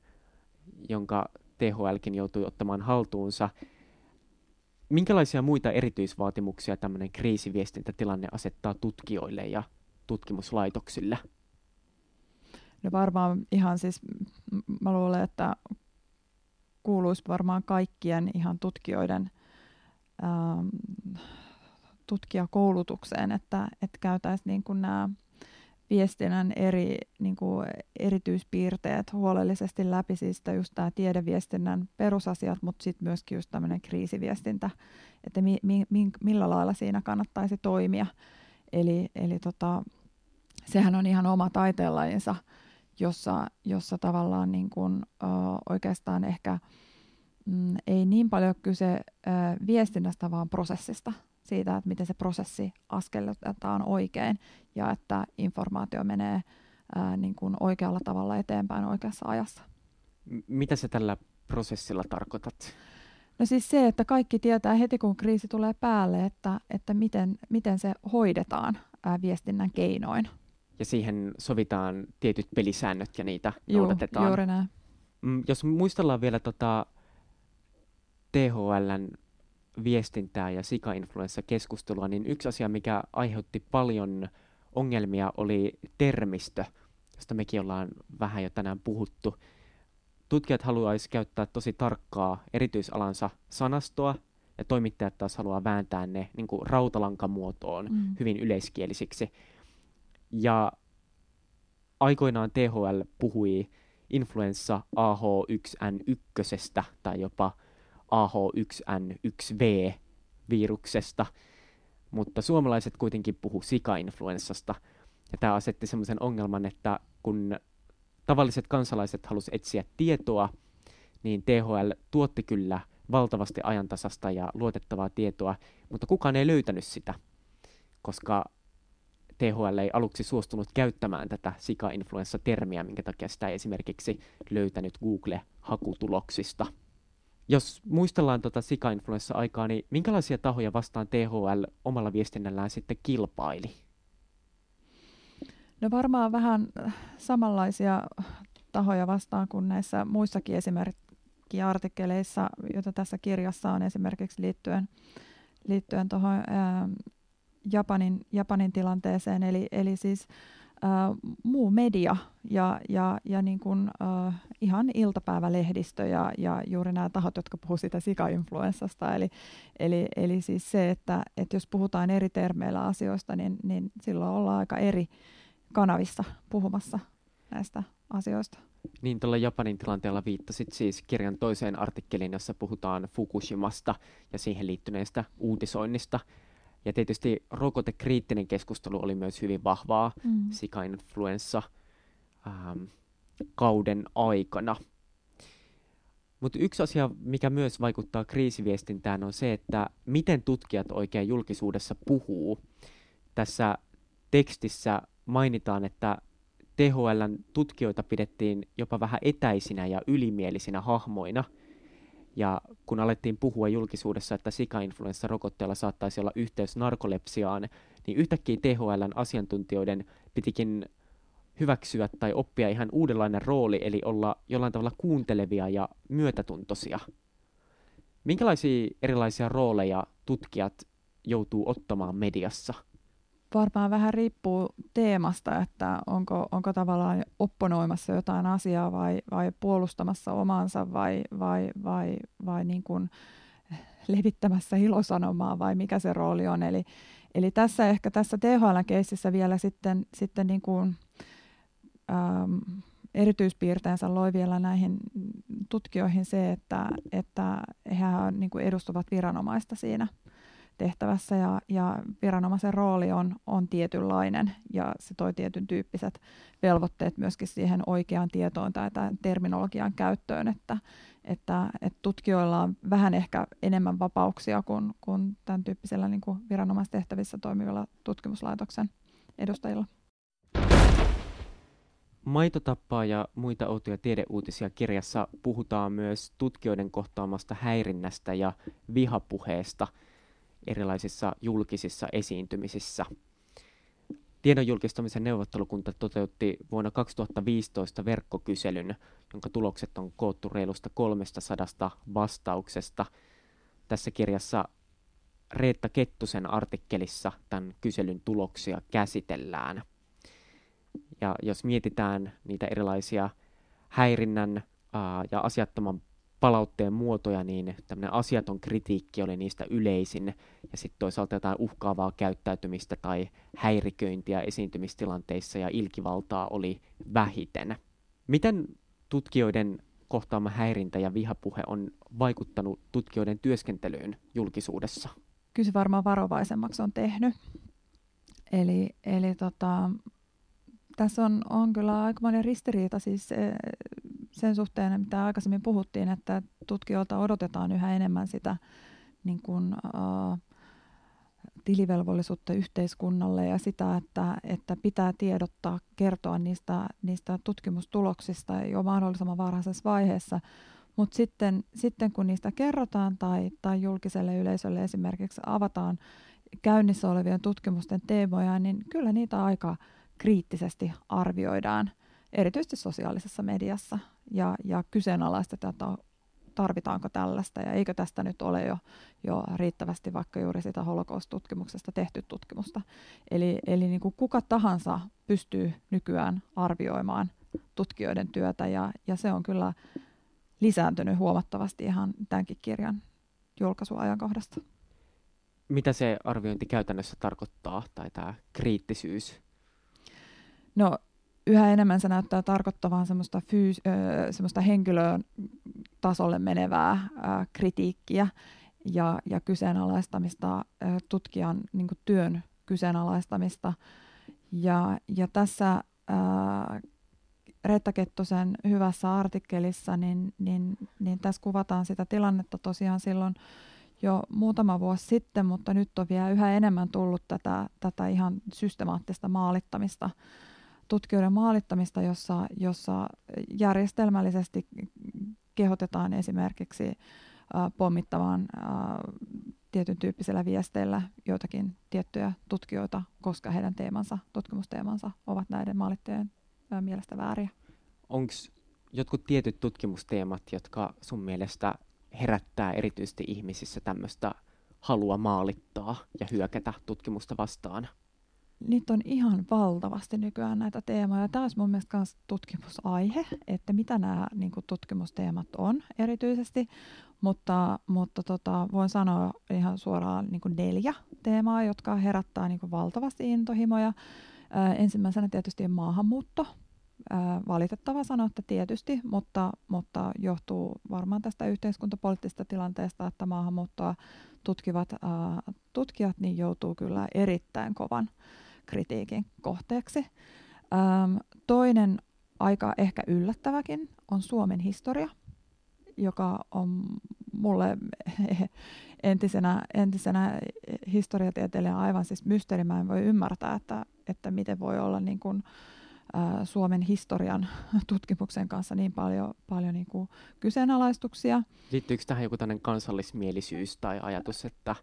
jonka THLkin joutui ottamaan haltuunsa. Minkälaisia muita erityisvaatimuksia tämmöinen kriisiviestintätilanne asettaa tutkijoille ja tutkimuslaitoksille? No varmaan ihan siis, mä luulen, että kuuluisi varmaan kaikkien ihan tutkijoiden ähm, tutkijakoulutukseen, että, että käytäisiin niin kuin nämä viestinnän eri niin kuin erityispiirteet huolellisesti läpi, siis just tämä tiedeviestinnän perusasiat, mutta sitten myöskin just tämmöinen kriisiviestintä, että mi, mi, mi, millä lailla siinä kannattaisi toimia. Eli, eli tota, sehän on ihan oma taiteenlajinsa, jossa, jossa tavallaan niin kuin, ö, oikeastaan ehkä mm, ei niin paljon kyse ö, viestinnästä, vaan prosessista siitä, että miten se prosessi askelletaan oikein ja että informaatio menee ää, niin kuin oikealla tavalla eteenpäin oikeassa ajassa. Mitä se tällä prosessilla tarkoitat? No siis se, että kaikki tietää heti kun kriisi tulee päälle, että, että miten, miten se hoidetaan ää, viestinnän keinoin. Ja siihen sovitaan tietyt pelisäännöt ja niitä Juu, noudatetaan. juuri näin. Mm, jos muistellaan vielä tota THLn viestintää ja sika-influenssa-keskustelua, niin yksi asia, mikä aiheutti paljon ongelmia, oli termistö, josta mekin ollaan vähän jo tänään puhuttu. Tutkijat haluaisivat käyttää tosi tarkkaa erityisalansa sanastoa, ja toimittajat taas haluaa vääntää ne niin kuin rautalankamuotoon mm. hyvin yleiskielisiksi. Ja aikoinaan THL puhui influenssa AH1N1 tai jopa AH1N1V-viruksesta, mutta suomalaiset kuitenkin puhu sika-influenssasta. Ja tämä asetti sellaisen ongelman, että kun tavalliset kansalaiset halusivat etsiä tietoa, niin THL tuotti kyllä valtavasti ajantasasta ja luotettavaa tietoa, mutta kukaan ei löytänyt sitä, koska THL ei aluksi suostunut käyttämään tätä sika-influenssa-termiä, minkä takia sitä ei esimerkiksi löytänyt Google-hakutuloksista. Jos muistellaan tuota sika-influenssa-aikaa, niin minkälaisia tahoja vastaan THL omalla viestinnällään sitten kilpaili? No varmaan vähän samanlaisia tahoja vastaan kuin näissä muissakin esimerkkiartikkeleissa, joita tässä kirjassa on esimerkiksi liittyen, liittyen tuohon Japanin, Japanin tilanteeseen. Eli, eli siis äh, muu media ja, ja, ja niin kuin, äh, ihan iltapäivälehdistö ja, ja juuri nämä tahot, jotka puhuvat sitä sika-influenssasta. Eli, eli, eli siis se, että, että jos puhutaan eri termeillä asioista, niin, niin silloin ollaan aika eri kanavissa puhumassa näistä asioista. Niin, tuolla Japanin tilanteella viittasit siis kirjan toiseen artikkeliin, jossa puhutaan Fukushimasta ja siihen liittyneestä uutisoinnista. Ja tietysti rokotekriittinen keskustelu oli myös hyvin vahvaa mm. sika-influenssa ähm, kauden aikana. Mutta yksi asia, mikä myös vaikuttaa kriisiviestintään, on se, että miten tutkijat oikein julkisuudessa puhuu. Tässä tekstissä mainitaan, että THLn tutkijoita pidettiin jopa vähän etäisinä ja ylimielisinä hahmoina – ja kun alettiin puhua julkisuudessa, että sika-influenssarokotteella saattaisi olla yhteys narkolepsiaan, niin yhtäkkiä THLn asiantuntijoiden pitikin hyväksyä tai oppia ihan uudenlainen rooli, eli olla jollain tavalla kuuntelevia ja myötätuntoisia. Minkälaisia erilaisia rooleja tutkijat joutuu ottamaan mediassa? Varmaan vähän riippuu teemasta, että onko, onko tavallaan opponoimassa jotain asiaa vai, vai puolustamassa omansa vai, vai, vai, vai niin kuin levittämässä ilosanomaa vai mikä se rooli on. Eli, eli tässä ehkä tässä THL-keississä vielä sitten, sitten niin kuin, ähm, erityispiirteensä loi vielä näihin tutkijoihin se, että, että he niin edustavat viranomaista siinä tehtävässä ja, ja viranomaisen rooli on, on tietynlainen ja se toi tietyn tyyppiset velvoitteet myöskin siihen oikeaan tietoon tai tämän terminologian käyttöön, että, että, että tutkijoilla on vähän ehkä enemmän vapauksia kuin, kuin tämän tyyppisellä niin kuin viranomaistehtävissä toimivilla tutkimuslaitoksen edustajilla. Maitotappaa ja muita outoja tiedeuutisia kirjassa puhutaan myös tutkijoiden kohtaamasta häirinnästä ja vihapuheesta erilaisissa julkisissa esiintymisissä. Tiedon julkistamisen neuvottelukunta toteutti vuonna 2015 verkkokyselyn, jonka tulokset on koottu reilusta 300 vastauksesta. Tässä kirjassa Reetta Kettusen artikkelissa tämän kyselyn tuloksia käsitellään. Ja jos mietitään niitä erilaisia häirinnän ja asiattoman palautteen muotoja, niin tämmöinen asiaton kritiikki oli niistä yleisin, ja sitten toisaalta jotain uhkaavaa käyttäytymistä tai häiriköintiä esiintymistilanteissa ja ilkivaltaa oli vähiten. Miten tutkijoiden kohtaama häirintä ja vihapuhe on vaikuttanut tutkijoiden työskentelyyn julkisuudessa? Kyllä se varmaan varovaisemmaksi on tehnyt. Eli, eli tota, tässä on, on kyllä aikamoinen ristiriita siis eh, sen suhteen, mitä aikaisemmin puhuttiin, että tutkijoilta odotetaan yhä enemmän sitä niin kuin, uh, tilivelvollisuutta yhteiskunnalle ja sitä, että, että pitää tiedottaa, kertoa niistä, niistä tutkimustuloksista jo mahdollisimman varhaisessa vaiheessa. Mutta sitten, sitten kun niistä kerrotaan tai, tai julkiselle yleisölle esimerkiksi avataan käynnissä olevien tutkimusten teemoja, niin kyllä niitä aika kriittisesti arvioidaan, erityisesti sosiaalisessa mediassa, ja, ja kyseenalaistetaan, että tarvitaanko tällaista, ja eikö tästä nyt ole jo, jo riittävästi vaikka juuri sitä holocaust-tutkimuksesta tehty tutkimusta. Eli, eli niin kuin kuka tahansa pystyy nykyään arvioimaan tutkijoiden työtä, ja, ja se on kyllä lisääntynyt huomattavasti ihan tämänkin kirjan julkaisuajankohdasta. Mitä se arviointi käytännössä tarkoittaa, tai tämä kriittisyys? No yhä enemmän se näyttää tarkoittavan semmoista, fyys, ö, semmoista henkilön tasolle menevää ö, kritiikkiä ja, ja kyseenalaistamista, ö, tutkijan niin työn kyseenalaistamista. Ja, ja tässä ö, Reetta Kettosen hyvässä artikkelissa, niin, niin, niin tässä kuvataan sitä tilannetta tosiaan silloin jo muutama vuosi sitten, mutta nyt on vielä yhä enemmän tullut tätä, tätä ihan systemaattista maalittamista tutkijoiden maalittamista, jossa, jossa järjestelmällisesti kehotetaan esimerkiksi pommittamaan tietyn tyyppisillä viesteillä joitakin tiettyjä tutkijoita, koska heidän teemansa, tutkimusteemansa ovat näiden maalittajien mielestä vääriä. Onko jotkut tietyt tutkimusteemat, jotka sun mielestä herättää erityisesti ihmisissä tämmöistä halua maalittaa ja hyökätä tutkimusta vastaan? Niitä on ihan valtavasti nykyään näitä teemoja. Tämä olisi mun mielestä myös tutkimusaihe, että mitä nämä niin kuin, tutkimusteemat on erityisesti, mutta, mutta tota, voin sanoa ihan suoraan niin kuin neljä teemaa, jotka herättää niin kuin, valtavasti intohimoja. Ää, ensimmäisenä tietysti maahanmuutto. Ää, valitettava sanoa, että tietysti, mutta, mutta johtuu varmaan tästä yhteiskuntapoliittisesta tilanteesta, että maahanmuuttoa tutkivat ää, tutkijat niin joutuu kyllä erittäin kovan kritiikin kohteeksi. Ähm, toinen aika ehkä yllättäväkin on Suomen historia, joka on mulle [laughs] entisenä, entisenä historiatieteilijänä aivan siis mysteeri. Mä en voi ymmärtää, että, että miten voi olla niin kuin, ä, Suomen historian [laughs] tutkimuksen kanssa niin paljon, paljon niin kuin kyseenalaistuksia. Liittyykö tähän joku tämmöinen kansallismielisyys tai ajatus, että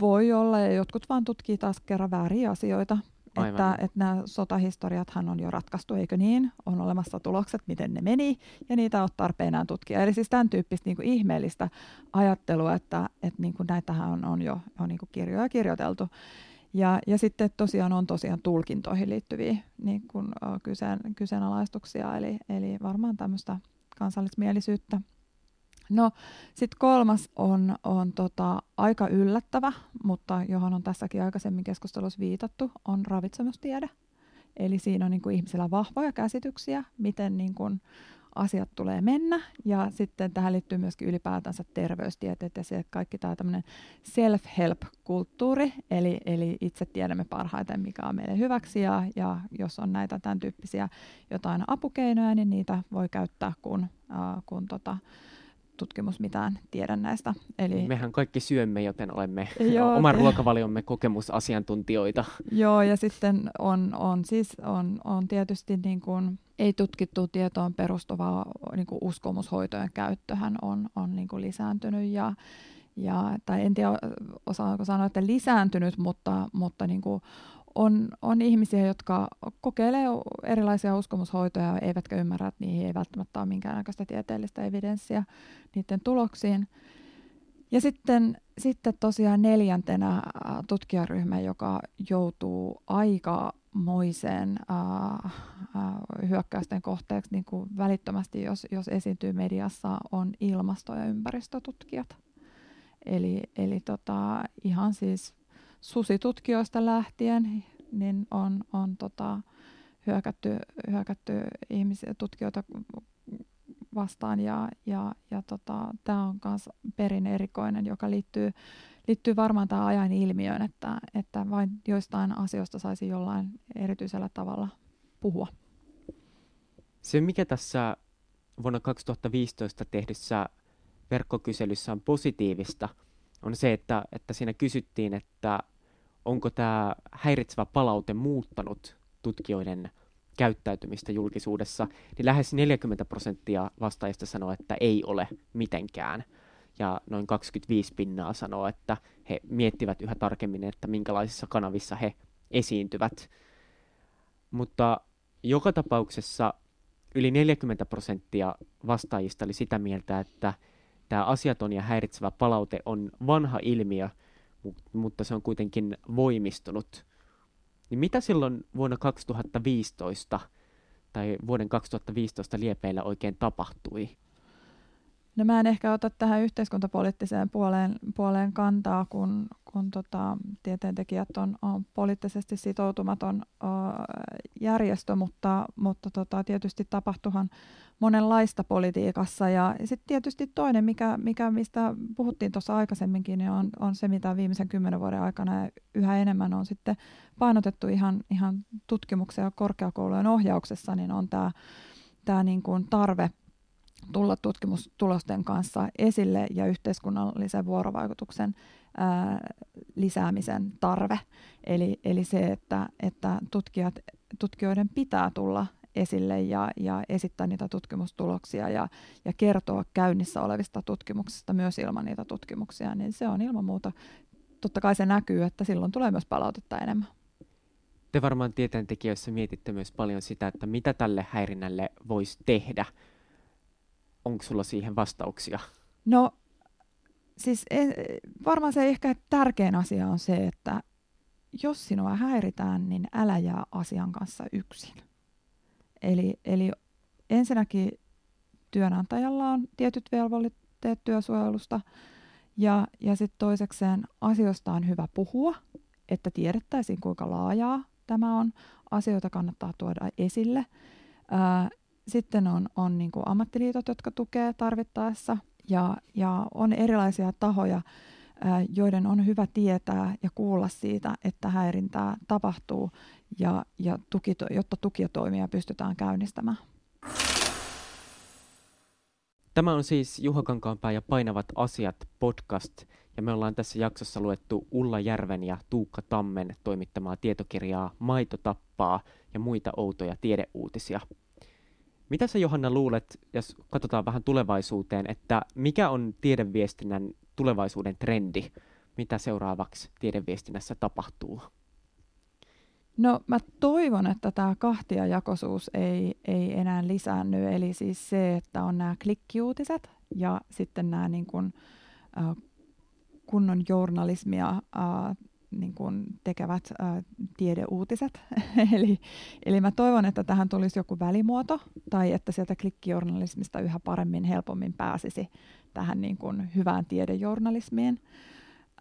voi olla, ja jotkut vaan tutkii taas kerran vääriä asioita. Aivan. Että, että nämä sotahistoriathan on jo ratkaistu, eikö niin? On olemassa tulokset, miten ne meni, ja niitä on tarpeen enää tutkia. Eli siis tämän tyyppistä niin kuin ihmeellistä ajattelua, että, että niin kuin näitähän on, on jo on niin kuin kirjoja kirjoiteltu. Ja, ja sitten tosiaan on tosiaan tulkintoihin liittyviä niin kuin, kyseen, kyseenalaistuksia, eli, eli varmaan tämmöistä kansallismielisyyttä No sitten kolmas on, on tota, aika yllättävä, mutta johon on tässäkin aikaisemmin keskustelussa viitattu, on ravitsemustiede. Eli siinä on niin kuin ihmisillä vahvoja käsityksiä, miten niin kuin asiat tulee mennä. Ja sitten tähän liittyy myöskin ylipäätänsä terveystieteet ja se, kaikki tämä tämmöinen self-help-kulttuuri, eli, eli itse tiedämme parhaiten, mikä on meille hyväksi, ja, ja jos on näitä tämän tyyppisiä jotain apukeinoja, niin niitä voi käyttää, kun, äh, kun tota, tutkimus mitään tiedä näistä. Eli... Mehän kaikki syömme, joten olemme [laughs] Joo, [laughs] oman te... ruokavaliomme kokemusasiantuntijoita. [laughs] Joo, ja sitten on, on, siis, on, on tietysti niin kuin, ei tutkittu tietoon perustuvaa niin kuin uskomushoitojen käyttöhän on, on niin kuin lisääntynyt ja, ja, tai en tiedä osaanko sanoa, että lisääntynyt, mutta, mutta niin kuin on, on ihmisiä, jotka kokeilee erilaisia uskomushoitoja, eivätkä ymmärrä, että niihin ei välttämättä ole minkäännäköistä tieteellistä evidenssiä niiden tuloksiin. Ja sitten, sitten tosiaan neljäntenä tutkijaryhmä, joka joutuu aikamoiseen äh, äh, hyökkäysten kohteeksi niin kuin välittömästi, jos, jos esiintyy mediassa, on ilmasto- ja ympäristötutkijat. Eli, eli tota, ihan siis susitutkijoista lähtien niin on, on tota, hyökätty, hyökätty ihmisiä, tutkijoita vastaan ja, ja, ja tota, tämä on myös perin erikoinen, joka liittyy, liittyy varmaan tähän ajan ilmiöön, että, että vain joistain asioista saisi jollain erityisellä tavalla puhua. Se, mikä tässä vuonna 2015 tehdyssä verkkokyselyssä on positiivista, on se, että, että siinä kysyttiin, että onko tämä häiritsevä palaute muuttanut tutkijoiden käyttäytymistä julkisuudessa, niin lähes 40 prosenttia vastaajista sanoo, että ei ole mitenkään. Ja noin 25 pinnaa sanoo, että he miettivät yhä tarkemmin, että minkälaisissa kanavissa he esiintyvät. Mutta joka tapauksessa yli 40 prosenttia vastaajista oli sitä mieltä, että tämä asiaton ja häiritsevä palaute on vanha ilmiö, mutta se on kuitenkin voimistunut. Niin mitä silloin vuonna 2015 tai vuoden 2015 liepeillä oikein tapahtui? No mä en ehkä ota tähän yhteiskuntapoliittiseen puoleen, puoleen kantaa, kun, kun tota, tieteentekijät on, on poliittisesti sitoutumaton o, järjestö, mutta, mutta tota, tietysti tapahtuhan monenlaista politiikassa. Ja sitten tietysti toinen, mikä, mikä mistä puhuttiin tuossa aikaisemminkin, niin on, on se, mitä viimeisen kymmenen vuoden aikana yhä enemmän on sitten painotettu ihan, ihan tutkimuksen ja korkeakoulujen ohjauksessa, niin on tämä tää niin kuin tarve tulla tutkimustulosten kanssa esille ja yhteiskunnallisen vuorovaikutuksen ää, lisäämisen tarve. Eli, eli se, että, että tutkijat, tutkijoiden pitää tulla esille ja, ja esittää niitä tutkimustuloksia ja, ja kertoa käynnissä olevista tutkimuksista myös ilman niitä tutkimuksia, niin se on ilman muuta, totta kai se näkyy, että silloin tulee myös palautetta enemmän. Te varmaan tieteentekijöissä mietitte myös paljon sitä, että mitä tälle häirinnälle voisi tehdä. Onko sulla siihen vastauksia? No siis varmaan se ehkä tärkein asia on se, että jos sinua häiritään, niin älä jää asian kanssa yksin. Eli, eli ensinnäkin työnantajalla on tietyt velvoitteet työsuojelusta ja, ja sitten toisekseen asioista on hyvä puhua, että tiedettäisiin kuinka laajaa tämä on. Asioita kannattaa tuoda esille. Ää, sitten on, on niin kuin ammattiliitot, jotka tukee tarvittaessa ja, ja on erilaisia tahoja, joiden on hyvä tietää ja kuulla siitä, että häirintää tapahtuu, ja, ja tuki, jotta tukitoimia pystytään käynnistämään. Tämä on siis Juha Kankaanpää ja Painavat asiat podcast, ja me ollaan tässä jaksossa luettu Ulla Järven ja Tuukka Tammen toimittamaa tietokirjaa Maito tappaa ja muita outoja tiedeuutisia. Mitä sä Johanna luulet, jos katsotaan vähän tulevaisuuteen, että mikä on tiedeviestinnän tulevaisuuden trendi? Mitä seuraavaksi tiedeviestinnässä tapahtuu? No mä toivon, että tämä kahtiajakoisuus ei, ei enää lisäänny, eli siis se, että on nämä klikkiuutiset ja sitten nämä niin kuin, äh, kunnon journalismia äh, niin kuin tekevät äh, tiedeuutiset. [laughs] eli, eli mä toivon, että tähän tulisi joku välimuoto tai että sieltä klikkijournalismista yhä paremmin, helpommin pääsisi tähän niin kuin hyvään tiedejournalismiin.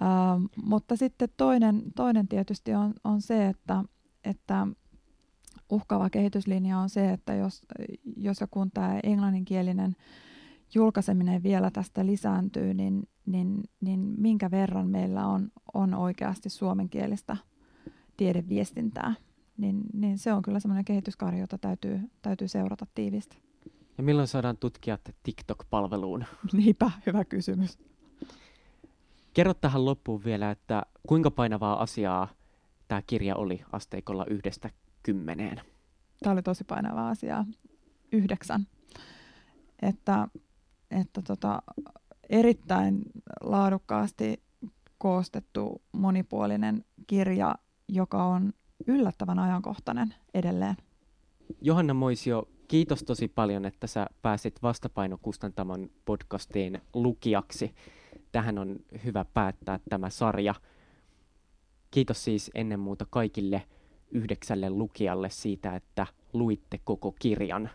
Uh, mutta sitten toinen, toinen tietysti on, on se, että, että uhkaava kehityslinja on se, että jos, jos ja kun tämä englanninkielinen julkaiseminen vielä tästä lisääntyy, niin, niin, niin minkä verran meillä on, on oikeasti suomenkielistä tiedeviestintää, niin, niin se on kyllä semmoinen kehityskaari, jota täytyy, täytyy seurata tiivisti. Ja milloin saadaan tutkijat TikTok-palveluun? [laughs] Niinpä, hyvä kysymys. Kerro tähän loppuun vielä, että kuinka painavaa asiaa tämä kirja oli asteikolla yhdestä kymmeneen? Tämä oli tosi painavaa asiaa. Yhdeksän. Että, että tota, erittäin laadukkaasti koostettu monipuolinen kirja, joka on yllättävän ajankohtainen edelleen. Johanna Moisio, kiitos tosi paljon, että sä pääsit vastapainokustantamon podcastiin lukijaksi. Tähän on hyvä päättää tämä sarja. Kiitos siis ennen muuta kaikille yhdeksälle lukijalle siitä, että luitte koko kirjan.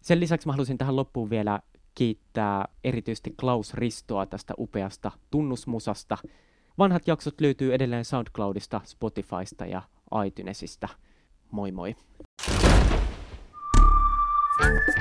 Sen lisäksi mä haluaisin tähän loppuun vielä kiittää erityisesti Klaus Ristoa tästä upeasta tunnusmusasta. Vanhat jaksot löytyy edelleen SoundCloudista, Spotifysta ja iTunesista. Moi moi! Thank you.